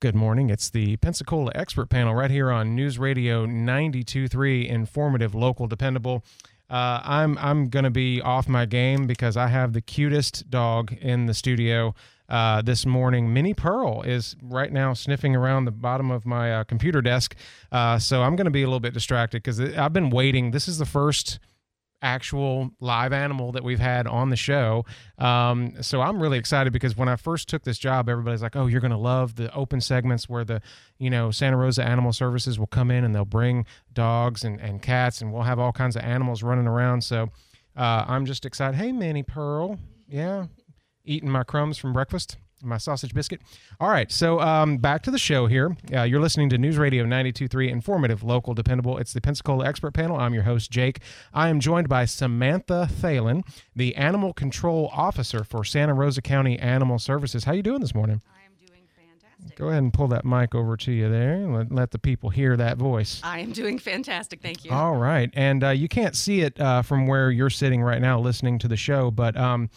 Good morning. It's the Pensacola Expert Panel right here on News Radio 92.3, informative, local, dependable. Uh, I'm I'm gonna be off my game because I have the cutest dog in the studio uh, this morning. Minnie Pearl is right now sniffing around the bottom of my uh, computer desk, uh, so I'm gonna be a little bit distracted because I've been waiting. This is the first actual live animal that we've had on the show. Um, so I'm really excited because when I first took this job, everybody's like, "Oh, you're going to love the open segments where the, you know, Santa Rosa Animal Services will come in and they'll bring dogs and, and cats and we'll have all kinds of animals running around." So uh, I'm just excited. Hey, Minnie Pearl, yeah, eating my crumbs from breakfast my sausage biscuit. All right, so um, back to the show here. Uh, you're listening to News Radio 92.3, informative, local, dependable. It's the Pensacola Expert Panel. I'm your host, Jake. I am joined by Samantha Thelen, the Animal Control Officer for Santa Rosa County Animal Services. How you doing this morning? I am doing fantastic. Go ahead and pull that mic over to you there and let, let the people hear that voice. I am doing fantastic. Thank you. All right, and uh, you can't see it uh, from where you're sitting right now listening to the show, but... Um,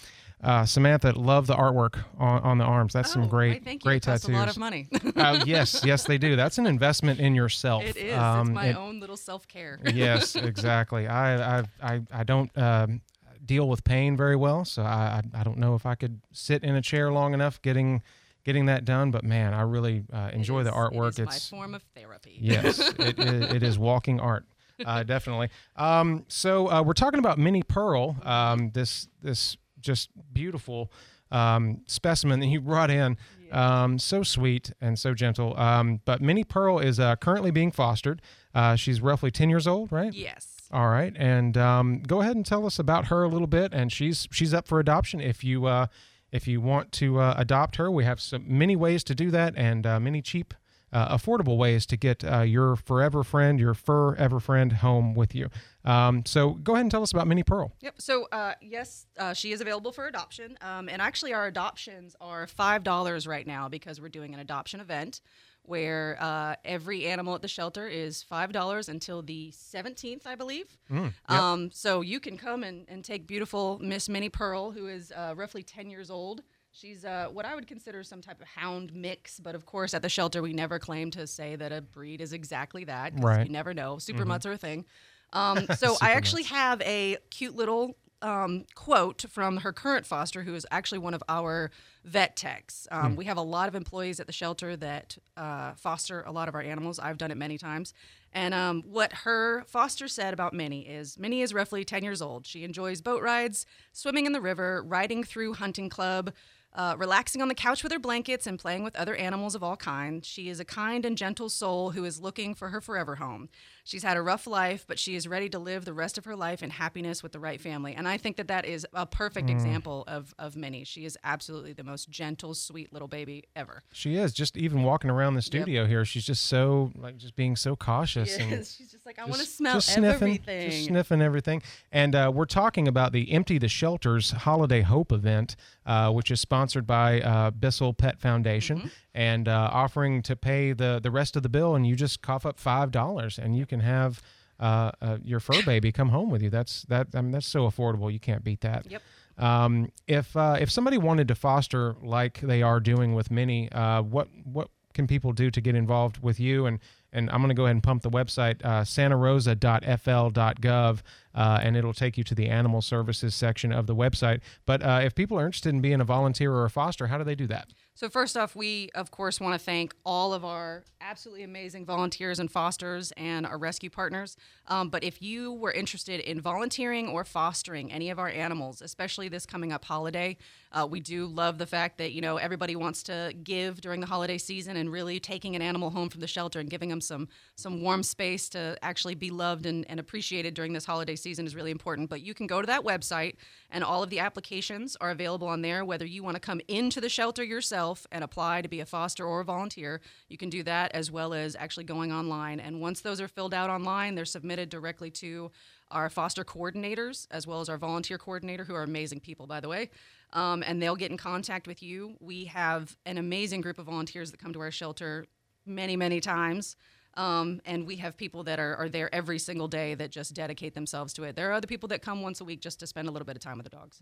uh, Samantha, love the artwork on, on the arms. That's oh, some great, I great tattoos. a lot of money. uh, yes, yes, they do. That's an investment in yourself. it is. Um, it's my it- own little self care. yes, exactly. I, I, I, I don't um, deal with pain very well, so I, I, I don't know if I could sit in a chair long enough getting, getting that done. But man, I really uh, enjoy the artwork. It is it's my form of therapy. yes, it, it, it is walking art. Uh, definitely. Um, so uh, we're talking about Minnie Pearl. Um, this this just beautiful um, specimen that he brought in. Um, so sweet and so gentle. Um, but Minnie Pearl is uh, currently being fostered. Uh, she's roughly ten years old, right? Yes. All right, and um, go ahead and tell us about her a little bit. And she's she's up for adoption. If you uh, if you want to uh, adopt her, we have some many ways to do that, and uh, many cheap, uh, affordable ways to get uh, your forever friend, your forever friend, home with you. Um, so go ahead and tell us about Minnie Pearl. Yep. So, uh, yes, uh, she is available for adoption. Um, and actually, our adoptions are $5 right now because we're doing an adoption event where uh, every animal at the shelter is $5 until the 17th, I believe. yep. um, so, you can come and, and take beautiful Miss Minnie Pearl, who is uh, roughly 10 years old. She's uh, what I would consider some type of hound mix, but of course, at the shelter, we never claim to say that a breed is exactly that. Right. You never know. Super mutts are a thing. Um, so I actually have a cute little um, quote from her current foster, who is actually one of our vet techs. Um, We have a lot of employees at the shelter that uh, foster a lot of our animals. I've done it many times. And um, what her foster said about Minnie is Minnie is roughly 10 years old. She enjoys boat rides, swimming in the river, riding through hunting club, uh, relaxing on the couch with her blankets and playing with other animals of all kinds. She is a kind and gentle soul who is looking for her forever home. She's had a rough life, but she is ready to live the rest of her life in happiness with the right family. And I think that that is a perfect example of, of Minnie. She is absolutely the most gentle, sweet little baby ever. She is just even walking around the studio here. She's just so like just being so cautious and she's just like, I want to smell just sniffing, everything. Just sniffing everything. And uh, we're talking about the Empty the Shelters Holiday Hope event, uh, which is sponsored by uh, Bissell Pet Foundation Mm-hmm. and uh, offering to pay the, the rest of the bill. And you just cough up $5 and you can have uh, uh, your fur baby come home with you. That's that. I mean, that's so affordable. You can't beat that. Yep. Um, if uh, if somebody wanted to foster like they are doing with Minnie, uh, what what can people do to get involved with you? And and I'm going to go ahead and pump the website uh, santarosa.fl.gov, uh, and it'll take you to the animal services section of the website. But uh, if people are interested in being a volunteer or a foster, how do they do that? So first off, we of course want to thank all of our absolutely amazing volunteers and fosters and our rescue partners. Um, but if you were interested in volunteering or fostering any of our animals, especially this coming up holiday, uh, we do love the fact that you know everybody wants to give during the holiday season, and really taking an animal home from the shelter and giving them some some warm space to actually be loved and, and appreciated during this holiday season is really important. But you can go to that website, and all of the applications are available on there. Whether you want to come into the shelter yourself and apply to be a foster or a volunteer, you can do that as well as actually going online. And once those are filled out online, they're submitted directly to our foster coordinators as well as our volunteer coordinator, who are amazing people, by the way. Um, and they'll get in contact with you. We have an amazing group of volunteers that come to our shelter many, many times. Um, and we have people that are, are there every single day that just dedicate themselves to it. There are other people that come once a week just to spend a little bit of time with the dogs.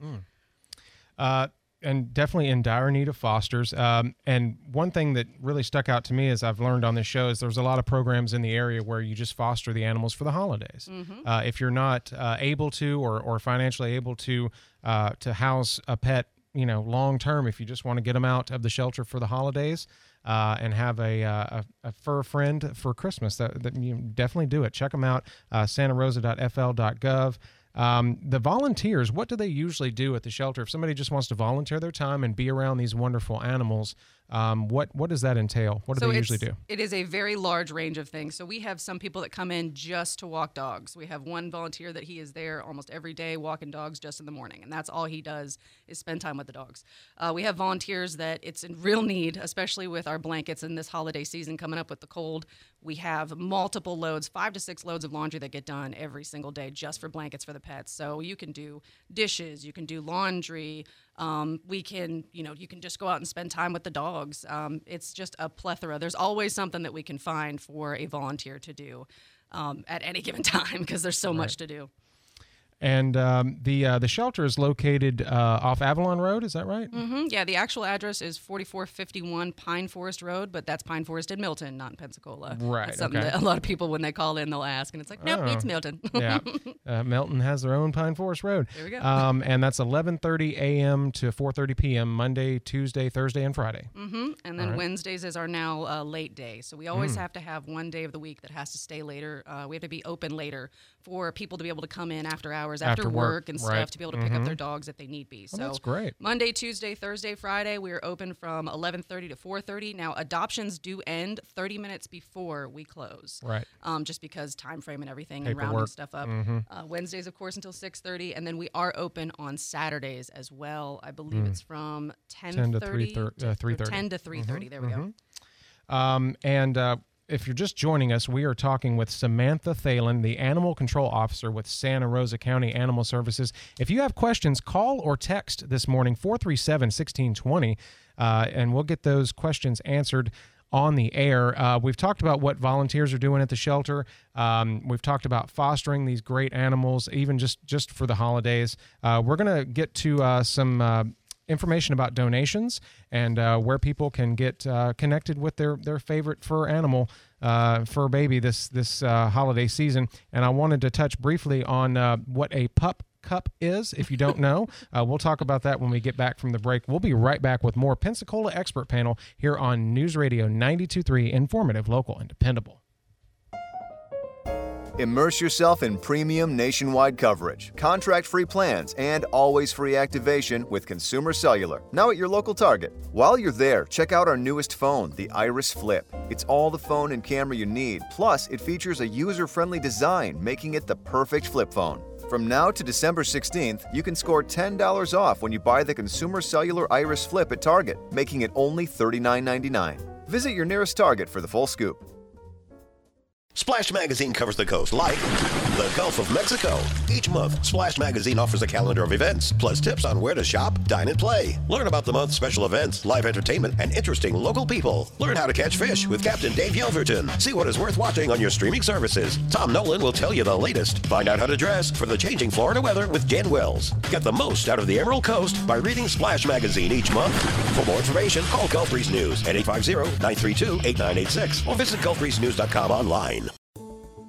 Uh, and definitely in dire need of fosters. Um, and one thing that really stuck out to me as I've learned on this show is there's a lot of programs in the area where you just foster the animals for the holidays. Uh, if you're not uh, able to or, or financially able to uh, to house a pet, you know, long term, if you just want to get them out of the shelter for the holidays. Uh, and have a, uh, a, a fur friend for Christmas. That, that you definitely do it. Check them out, uh, santarosa.fl.gov. Um, the volunteers, what do they usually do at the shelter? If somebody just wants to volunteer their time and be around these wonderful animals, um, what what does that entail? What do So they usually do? It is a very large range of things. So we have some people that come in just to walk dogs. We have one volunteer that he is there almost every day walking dogs just in the morning, and that's all he does is spend time with the dogs. Uh, we have volunteers that it's in real need, especially with our blankets in this holiday season coming up with the cold. We have multiple loads, five to six loads of laundry that get done every single day just for blankets for the pets. So you can do dishes, you can do laundry. Um, we can, you know, you can just go out and spend time with the dogs. Um, it's just a plethora. There's always something that we can find for a volunteer to do um, at any given time because there's so much to do. And um, the uh, the shelter is located uh, off Avalon Road. Is that right? hmm Yeah, the actual address is 4451 Pine Forest Road, but that's Pine Forest in Milton, not in Pensacola. Right, That's something okay. that a lot of people, when they call in, they'll ask, and it's like, nope, Oh. it's Milton. yeah. Uh, Milton has their own Pine Forest Road. There we go. Um, and that's 11:30 a.m. to 4:30 p.m. Monday, Tuesday, Thursday, and Friday. Mm-hmm. And then Wednesdays is our now uh, late day. So we Mm. always have to have one day of the week that has to stay later. Uh, we have to be open later for people to be able to come in after hours, after, After work, work, and right. stuff to be able to pick up their dogs if they need be. So that's great. Monday, Tuesday, Thursday, Friday, we are open from 11:30 to 4:30. Now adoptions do end 30 minutes before we close. Right. Um, just because time frame and everything and rounding stuff up. Uh, Wednesdays, of course, until 6:30, and then we are open on Saturdays as well. I believe it's from 10:30 10 to 3:30, uh, or 3:30. 10 to 3:30. There we go. Um, and uh, if you're just joining us, we are talking with Samantha Thelen, the Animal Control Officer with Santa Rosa County Animal Services. If you have questions, call or text this morning 437 1620, uh, and we'll get those questions answered on the air. Uh, we've talked about what volunteers are doing at the shelter. Um, we've talked about fostering these great animals, even just just for the holidays. Uh, we're gonna get to uh, some. Information about donations and uh, where people can get uh, connected with their their favorite fur animal, uh, fur baby this this uh, holiday season. And I wanted to touch briefly on uh, what a pup cup is. If you don't know, uh, we'll talk about that when we get back from the break. We'll be right back with more Pensacola expert panel here on News Radio 92.3, informative, local, and dependable. Immerse yourself in premium nationwide coverage, contract free plans, and always free activation with Consumer Cellular, now at your local Target. While you're there, check out our newest phone, the Iris Flip. It's all the phone and camera you need, plus, it features a user friendly design, making it the perfect flip phone. From now to December 16th, you can score $10 off when you buy the Consumer Cellular Iris Flip at Target, making it only $39.99. Visit your nearest Target for the full scoop. Splash Magazine covers the coast like the Gulf of Mexico. Each month, Splash Magazine offers a calendar of events, plus tips on where to shop, dine, and play. Learn about the month's special events, live entertainment, and interesting local people. Learn how to catch fish with Captain Dave Yelverton. See what is worth watching on your streaming services. Tom Nolan will tell you the latest. Find out how to dress for the changing Florida weather with Jan Wells. Get the most out of the Emerald Coast by reading Splash Magazine each month. For more information, call Gulf Breeze News at 850-932-8986 or visit gulfbreezenews.com online.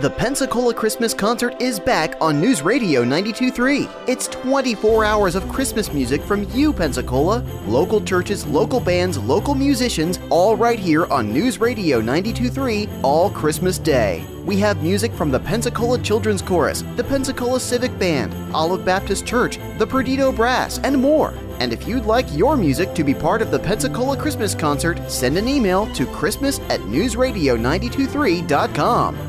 The Pensacola Christmas Concert is back on News Radio 92.3. It's 24 hours of Christmas music from you, Pensacola. Local churches, local bands, local musicians, all right here on News Radio 92.3 all Christmas Day. We have music from the Pensacola Children's Chorus, the Pensacola Civic Band, Olive Baptist Church, the Perdido Brass, and more. And if you'd like your music to be part of the Pensacola Christmas Concert, send an email to christmas at newsradio923.com.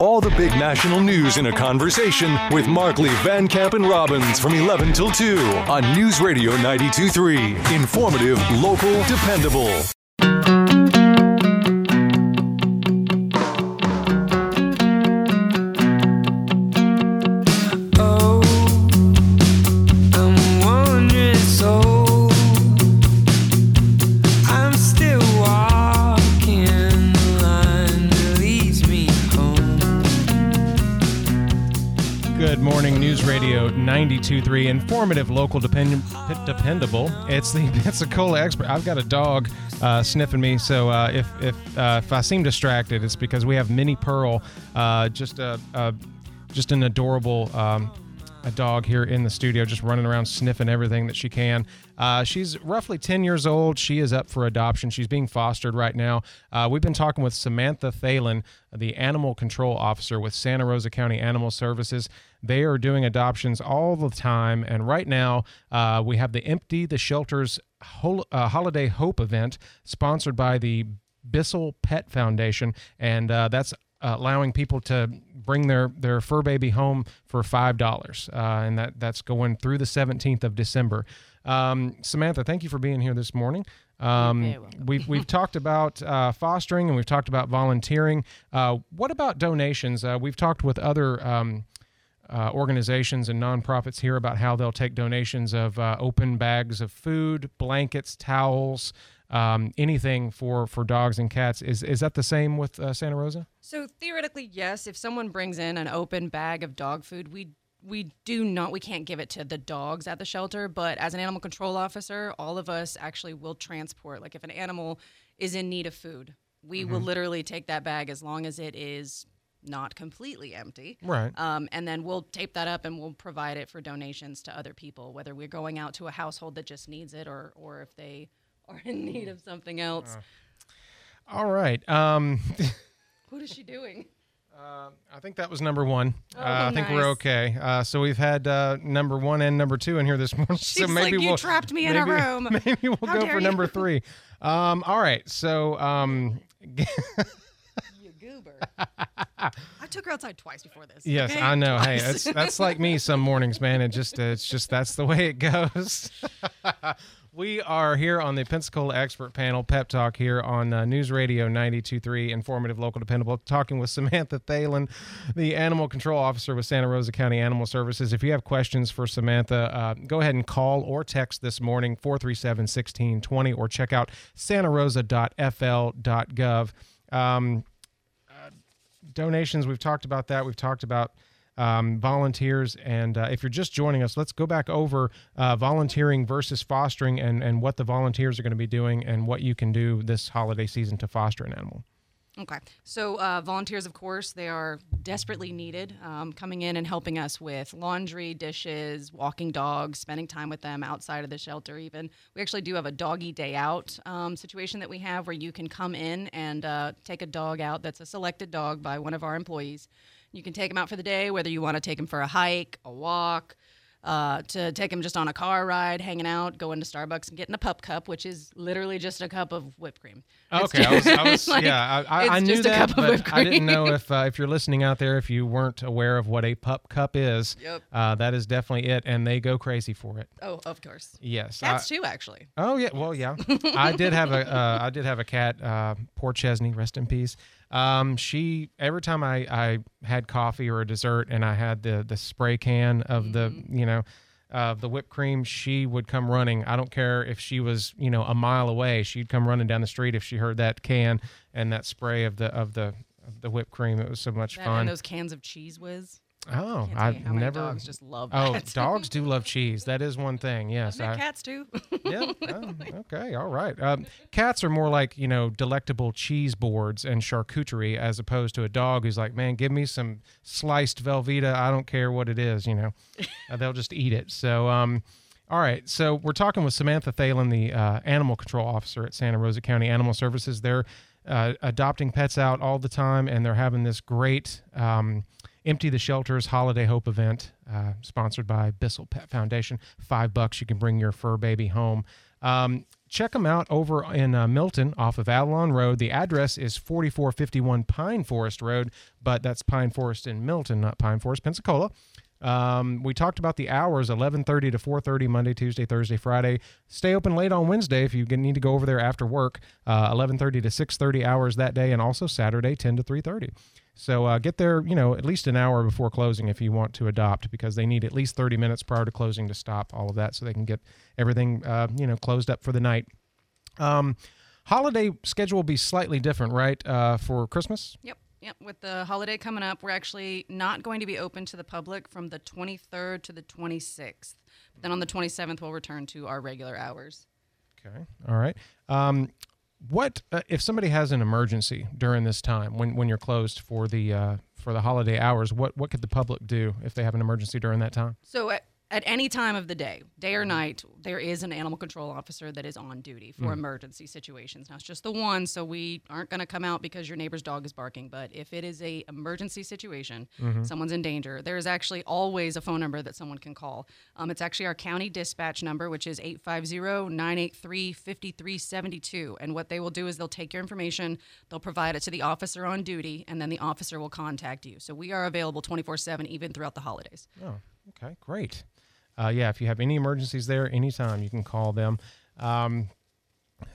All the big national news in a conversation with Markley, Van Camp, and Robbins from 11 till 2 on News Radio 92.3. Informative, local, dependable. 92.3, informative, local, depend- dependable. It's the Pensacola expert. I've got a dog uh, sniffing me, so uh, if if uh, if I seem distracted, it's because we have Minnie Pearl, uh, just a, a just an adorable. Um, a dog here in the studio just running around sniffing everything that she can. Uh, she's roughly 10 years old. She is up for adoption. She's being fostered right now. Uh, we've been talking with Samantha Thelen, the animal control officer with Santa Rosa County Animal Services. They are doing adoptions all the time. And right now, uh, we have the Empty the Shelters Hol- uh, Holiday Hope event sponsored by the Bissell Pet Foundation. And uh, that's uh, allowing people to bring their, their fur baby home for five dollars, uh, and that that's going through the seventeenth of December. Um, Samantha, thank you for being here this morning. Um, we've we've talked about uh, fostering and we've talked about volunteering. Uh, what about donations? Uh, we've talked with other. Um, uh, organizations and nonprofits here about how they'll take donations of uh, open bags of food, blankets, towels, um, anything for, for dogs and cats. Is is that the same with uh, Santa Rosa? So theoretically, yes. If someone brings in an open bag of dog food, we we do not we can't give it to the dogs at the shelter. But as an animal control officer, all of us actually will transport. Like if an animal is in need of food, we will literally take that bag as long as it is not completely empty. Right. Um, and then we'll tape that up and we'll provide it for donations to other people, whether we're going out to a household that just needs it or or if they are in need of something else. All right. Um, what is she doing? I think that was number one. Oh, uh, I think we're okay. Uh, so we've had uh, number one and number two in here this morning. so maybe like, "You we'll, trapped me in a maybe- room. Maybe we'll How go for you." number three. Um, all right. So um, You goober. I took her outside twice before this. yes, okay? I know. Hey, Twice. that's that's like me some mornings, man. It just it's just that's the way it goes. We are here on the Pensacola Expert Panel Pep Talk here on uh, News Radio 92.3, informative, local, dependable. Talking with Samantha Thelen, the Animal Control Officer with Santa Rosa County Animal Services. If you have questions for Samantha, uh, go ahead and call or text this morning 437-1620 or check out santarosa.fl.gov. Um, donations. We've talked about that. We've talked about um, volunteers. And uh, if you're just joining us, let's go back over uh, volunteering versus fostering and, and what the volunteers are going to be doing and what you can do this holiday season to foster an animal. Okay. So, uh, volunteers, of course, they are desperately needed um, coming in and helping us with laundry, dishes, walking dogs, spending time with them outside of the shelter, even. We actually do have a doggy day out um, situation that we have where you can come in and uh, take a dog out that's a selected dog by one of our employees. You can take them out for the day, whether you want to take them for a hike, a walk, uh, to take them just on a car ride, hanging out, going to Starbucks and getting a pup cup, which is literally just a cup of whipped cream. It's Okay, I was, I was like- yeah, I, I, I knew that, but I didn't know if uh, if you're listening out there, if you weren't aware of what a pup cup is. Yep. Uh, that is definitely it, and they go crazy for it. Oh, of course. Yes, Cats I- too, actually. Oh yeah, well yeah. I did have a uh, I did have a cat. Uh, poor Chesney, rest in peace. Um, she every time I, I had coffee or a dessert and I had the the spray can of the you know of the whipped cream, she would come running. I don't care if she was you know a mile away. She'd come running down the street if she heard that can and that spray of the of the of the whipped cream. It was so much That fun. and those cans of Cheez Whiz. Oh, Can't tell you I've never. dogs just love oh, that. dogs do love cheese. That is one thing. Yes, I- cats too. yeah. oh, okay. All right. Um, cats are more like you know delectable cheese boards and charcuterie as opposed to a dog who's like, man, give me some sliced Velveeta. I don't care what it is. You know, uh, they'll just eat it. So, um, all right. So we're talking with Samantha Thelen, the uh, animal control officer at Santa Rosa County Animal Services. They're uh, adopting pets out all the time, and they're having this great. Um, Empty the Shelters Holiday Hope event, uh, sponsored by Bissell Pet Foundation. Five bucks, you can bring your fur baby home. Um, check them out over in uh, Milton off of Avalon Road. The address is 4451 Pine Forest Road, but that's Pine Forest in Milton, not Pine Forest, Pensacola. Um, we talked about the hours 11:30 to 4:30 Monday, Tuesday, Thursday, Friday. Stay open late on Wednesday if you need to go over there after work. Uh, 11:30 to 6:30 hours that day, and also Saturday 10 to 3:30. So uh, get there, you know, at least an hour before closing if you want to adopt, because they need at least 30 minutes prior to closing to stop all of that, so they can get everything, uh, you know, closed up for the night. Um, holiday schedule will be slightly different, right? Uh, for Christmas. Yep. Yep. With the holiday coming up, we're actually not going to be open to the public from the 23rd to the 26th. But then on the 27th, we'll return to our regular hours. Okay. All right. Um, what uh, if somebody has an emergency during this time when, when you're closed for the uh, for the holiday hours? What what could the public do if they have an emergency during that time? So at, any time of the day, day or mm-hmm. night, there is an animal control officer that is on duty for mm. emergency situations. Now it's just the one, so we aren't going to come out because your neighbor's dog is barking. But if it is a emergency situation, mm-hmm. someone's in danger, there is actually always a phone number that someone can call. Um, it's actually our county dispatch number, which is 850-983-5372. And what they will do is they'll take your information, they'll provide it to the officer on duty, and then the officer will contact you. So we are available 24/7 even throughout the holidays. Oh, okay, great. Uh, yeah, if you have any emergencies there, anytime you can call them. Um,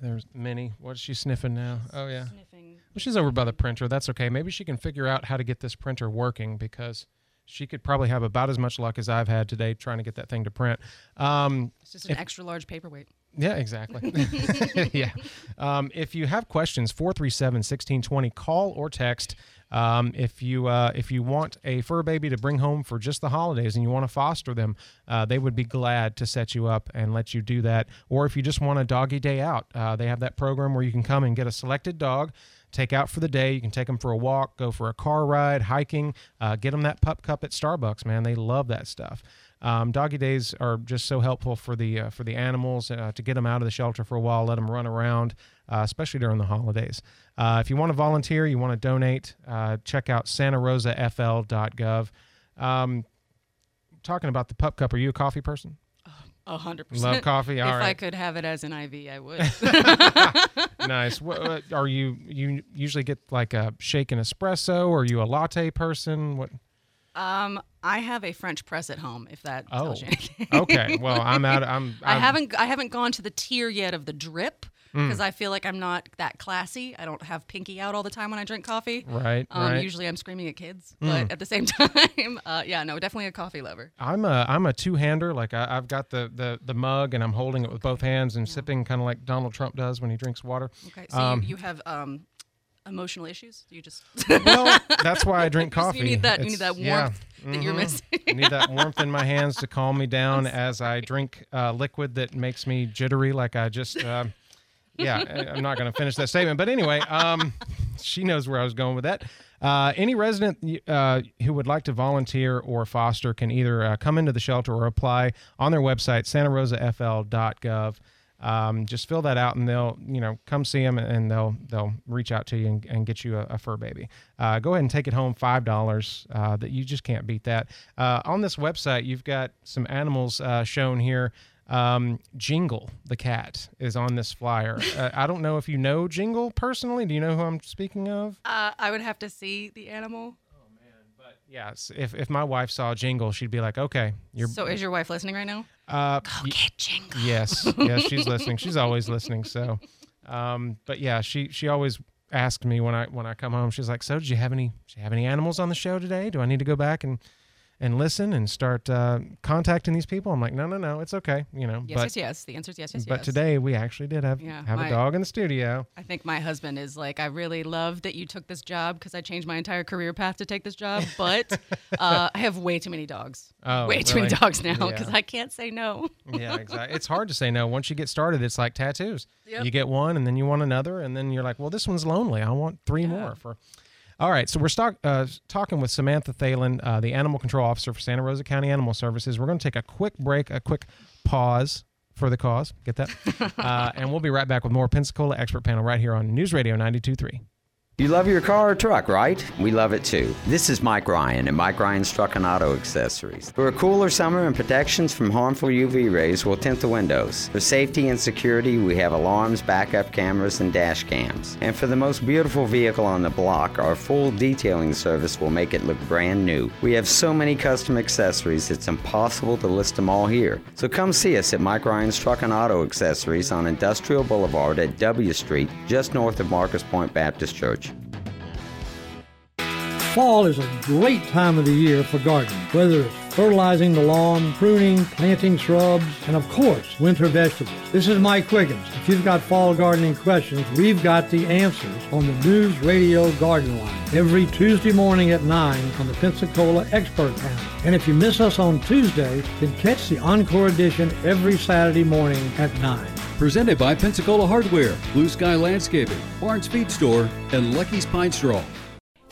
there's Minnie. What's she sniffing now? Oh yeah. Sniffing. Well, she's over by the printer. That's okay. Maybe she can figure out how to get this printer working because she could probably have about as much luck as I've had today trying to get that thing to print. Um, It's just an extra large paperweight. yeah, exactly. yeah. Um, if you have questions, 437 1620, call or text. Um, if you uh, if you want a fur baby to bring home for just the holidays and you want to foster them, uh, they would be glad to set you up and let you do that. Or if you just want a doggy day out, uh, they have that program where you can come and get a selected dog, take out for the day. You can take them for a walk, go for a car ride, hiking, uh, get them that pup cup at Starbucks. Man, they love that stuff. Um, doggy days are just so helpful for the uh, for the animals uh, to get them out of the shelter for a while, let them run around, uh, especially during the holidays. Uh, if you want to volunteer, you want to donate, uh, check out santarosafl.gov. Um, talking about the pup cup, are you a coffee person? A hundred percent. Love coffee. All if right. I could have it as an IV, I would. nice. What, are you you usually get like a shaken espresso? Or are you a latte person? What? um, I have a French press at home. If that Oh, tells you anything. okay. Well, I'm out. I'm. I I'm- haven't I haven't gone to the tier yet of the drip Mm. because I feel like I'm not that classy. I don't have pinky out all the time when I drink coffee. Right. Um, right. Mm. Usually I'm screaming at kids, but at the same time, uh, yeah, no, definitely a coffee lover. I'm a I'm a two hander. Like I, I've got the, the the mug and I'm holding it with both hands and sipping kind of like Donald Trump does when he drinks water. Okay, so Um, you, you have um, emotional issues. You just Well, that's why I drink coffee. You need that. You need that yeah. warmth that you're Mhm. missing. I need that warmth in my hands to calm me down as I drink uh, liquid that makes me jittery. Like I just, uh, yeah, I- I'm not going to finish that statement. But anyway, um, she knows where I was going with that. Uh, any resident uh, who would like to volunteer or foster can either uh, come into the shelter or apply on their website, santarosafl.gov. Um, just fill that out, and they'll, you know, come see them, and they'll they'll reach out to you and, and get you a, a fur baby. Uh, go ahead and take it home, five dollars. Uh, that you just can't beat that. Uh, on this website, you've got some animals uh, shown here. Um, Jingle the cat is on this flyer. uh, I don't know if you know Jingle personally. Do you know who I'm speaking of? uh, I would have to see the animal. Yes. If if my wife saw Jingle, she'd be like, "Okay, you're." So is your wife listening right now? uh, Go y- get Jingle. Yes, yes, she's listening. She's always listening. So, um, but yeah, she she always asked me when I when I come home. She's like, "So, did you have any did you have any animals on the show today? Do I need to go back and and listen and start uh, contacting these people?" I'm like, "No, no, no, it's okay. You know." Yes, but yes, yes. The answer is yes, yes, but yes. today we actually did have Yeah, have my- a dog in the studio. I think my husband is like, I really love that you took this job because I changed my entire career path to take this job, but uh, I have way too many dogs. Oh, way too many dogs now because Yeah. I can't say no. yeah, exactly. It's hard to say no. Once you get started, it's like tattoos. Yep. You get one, and then you want another, and then you're like, well, this one's lonely. I want three more. For all right, so we're stock, uh, talking with Samantha Thelen, uh, the animal control officer for Santa Rosa County Animal Services. We're going to take a quick break, a quick pause for the cause. Get that? uh, and we'll be right back with more Pensacola expert panel right here on News Radio 92.3. You love your car or truck, right? We love it too. This is Mike Ryan at Mike Ryan's Truck and Auto Accessories. For a cooler summer and protections from harmful UV rays, we'll tint the windows. For safety and security, we have alarms, backup cameras, and dash cams. And for the most beautiful vehicle on the block, our full detailing service will make it look brand new. We have so many custom accessories, it's impossible to list them all here. So come see us at Mike Ryan's Truck and Auto Accessories on Industrial Boulevard at W Street, just north of Marcus Pointe Baptist Church. Fall is a great time of the year for gardening, whether it's fertilizing the lawn, pruning, planting shrubs, and of course, winter vegetables. This is Mike Quiggins. If you've got fall gardening questions, we've got the answers on the News Radio Garden Line every Tuesday morning at 9 on the Pensacola Expert Panel. And if you miss us on Tuesday, then catch the Encore edition every Saturday morning at 9. Presented by Pensacola Hardware, Blue Sky Landscaping, Barnes Feed Store, and Lucky's Pine Straw.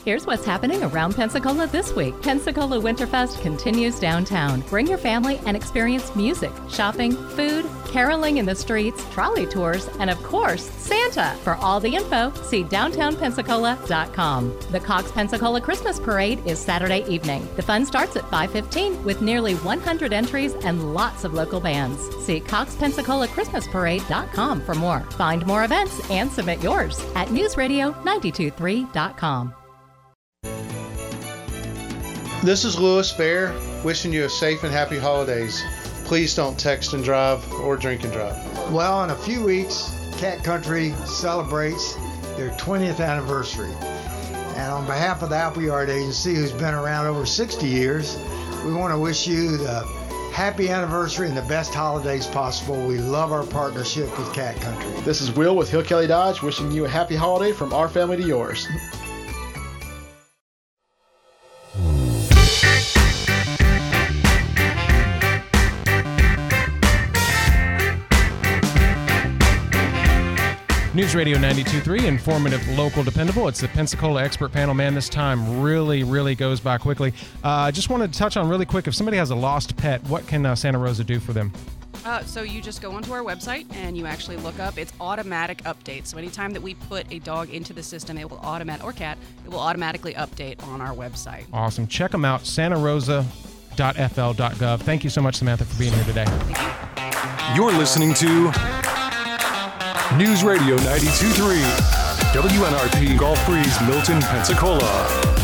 Here's what's happening around Pensacola this week. Pensacola Winterfest continues downtown. Bring your family and experience music, shopping, food, caroling in the streets, trolley tours, and of course, Santa. For all the info, see downtownpensacola.com. The Cox Pensacola Christmas Parade is Saturday evening. The fun starts at 5:15 with nearly 100 entries and lots of local bands. See coxpensacolachristmasparade.com for more. Find more events and submit yours at newsradio923.com. This is Lewis Bear wishing you a safe and happy holidays. Please don't text and drive or drink and drive. Well, in a few weeks, Cat Country celebrates their 20th anniversary. And on behalf of the Appleyard Agency, who's been around over 60 years, we want to wish you the happy anniversary and the best holidays possible. We love our partnership with Cat Country. This is Will with Hill Kelly Dodge wishing you a happy holiday from our family to yours. News Radio 92.3, informative, local, dependable. It's the Pensacola Expert Panel. Man, this time really, really goes by quickly. I uh, just wanted to touch on really quick if somebody has a lost pet, what can uh, Santa Rosa do for them? Uh, so you just go onto our website and you actually look up. It's automatic update. So anytime that we put a dog into the system, it will automatic or cat, it will automatically update on our website. Awesome. Check them out. Santa Rosa.fl.gov. Thank you so much, Samantha, for being here today. You're listening to News Radio 92.3, WNRP Gulf Breeze, Milton, Pensacola.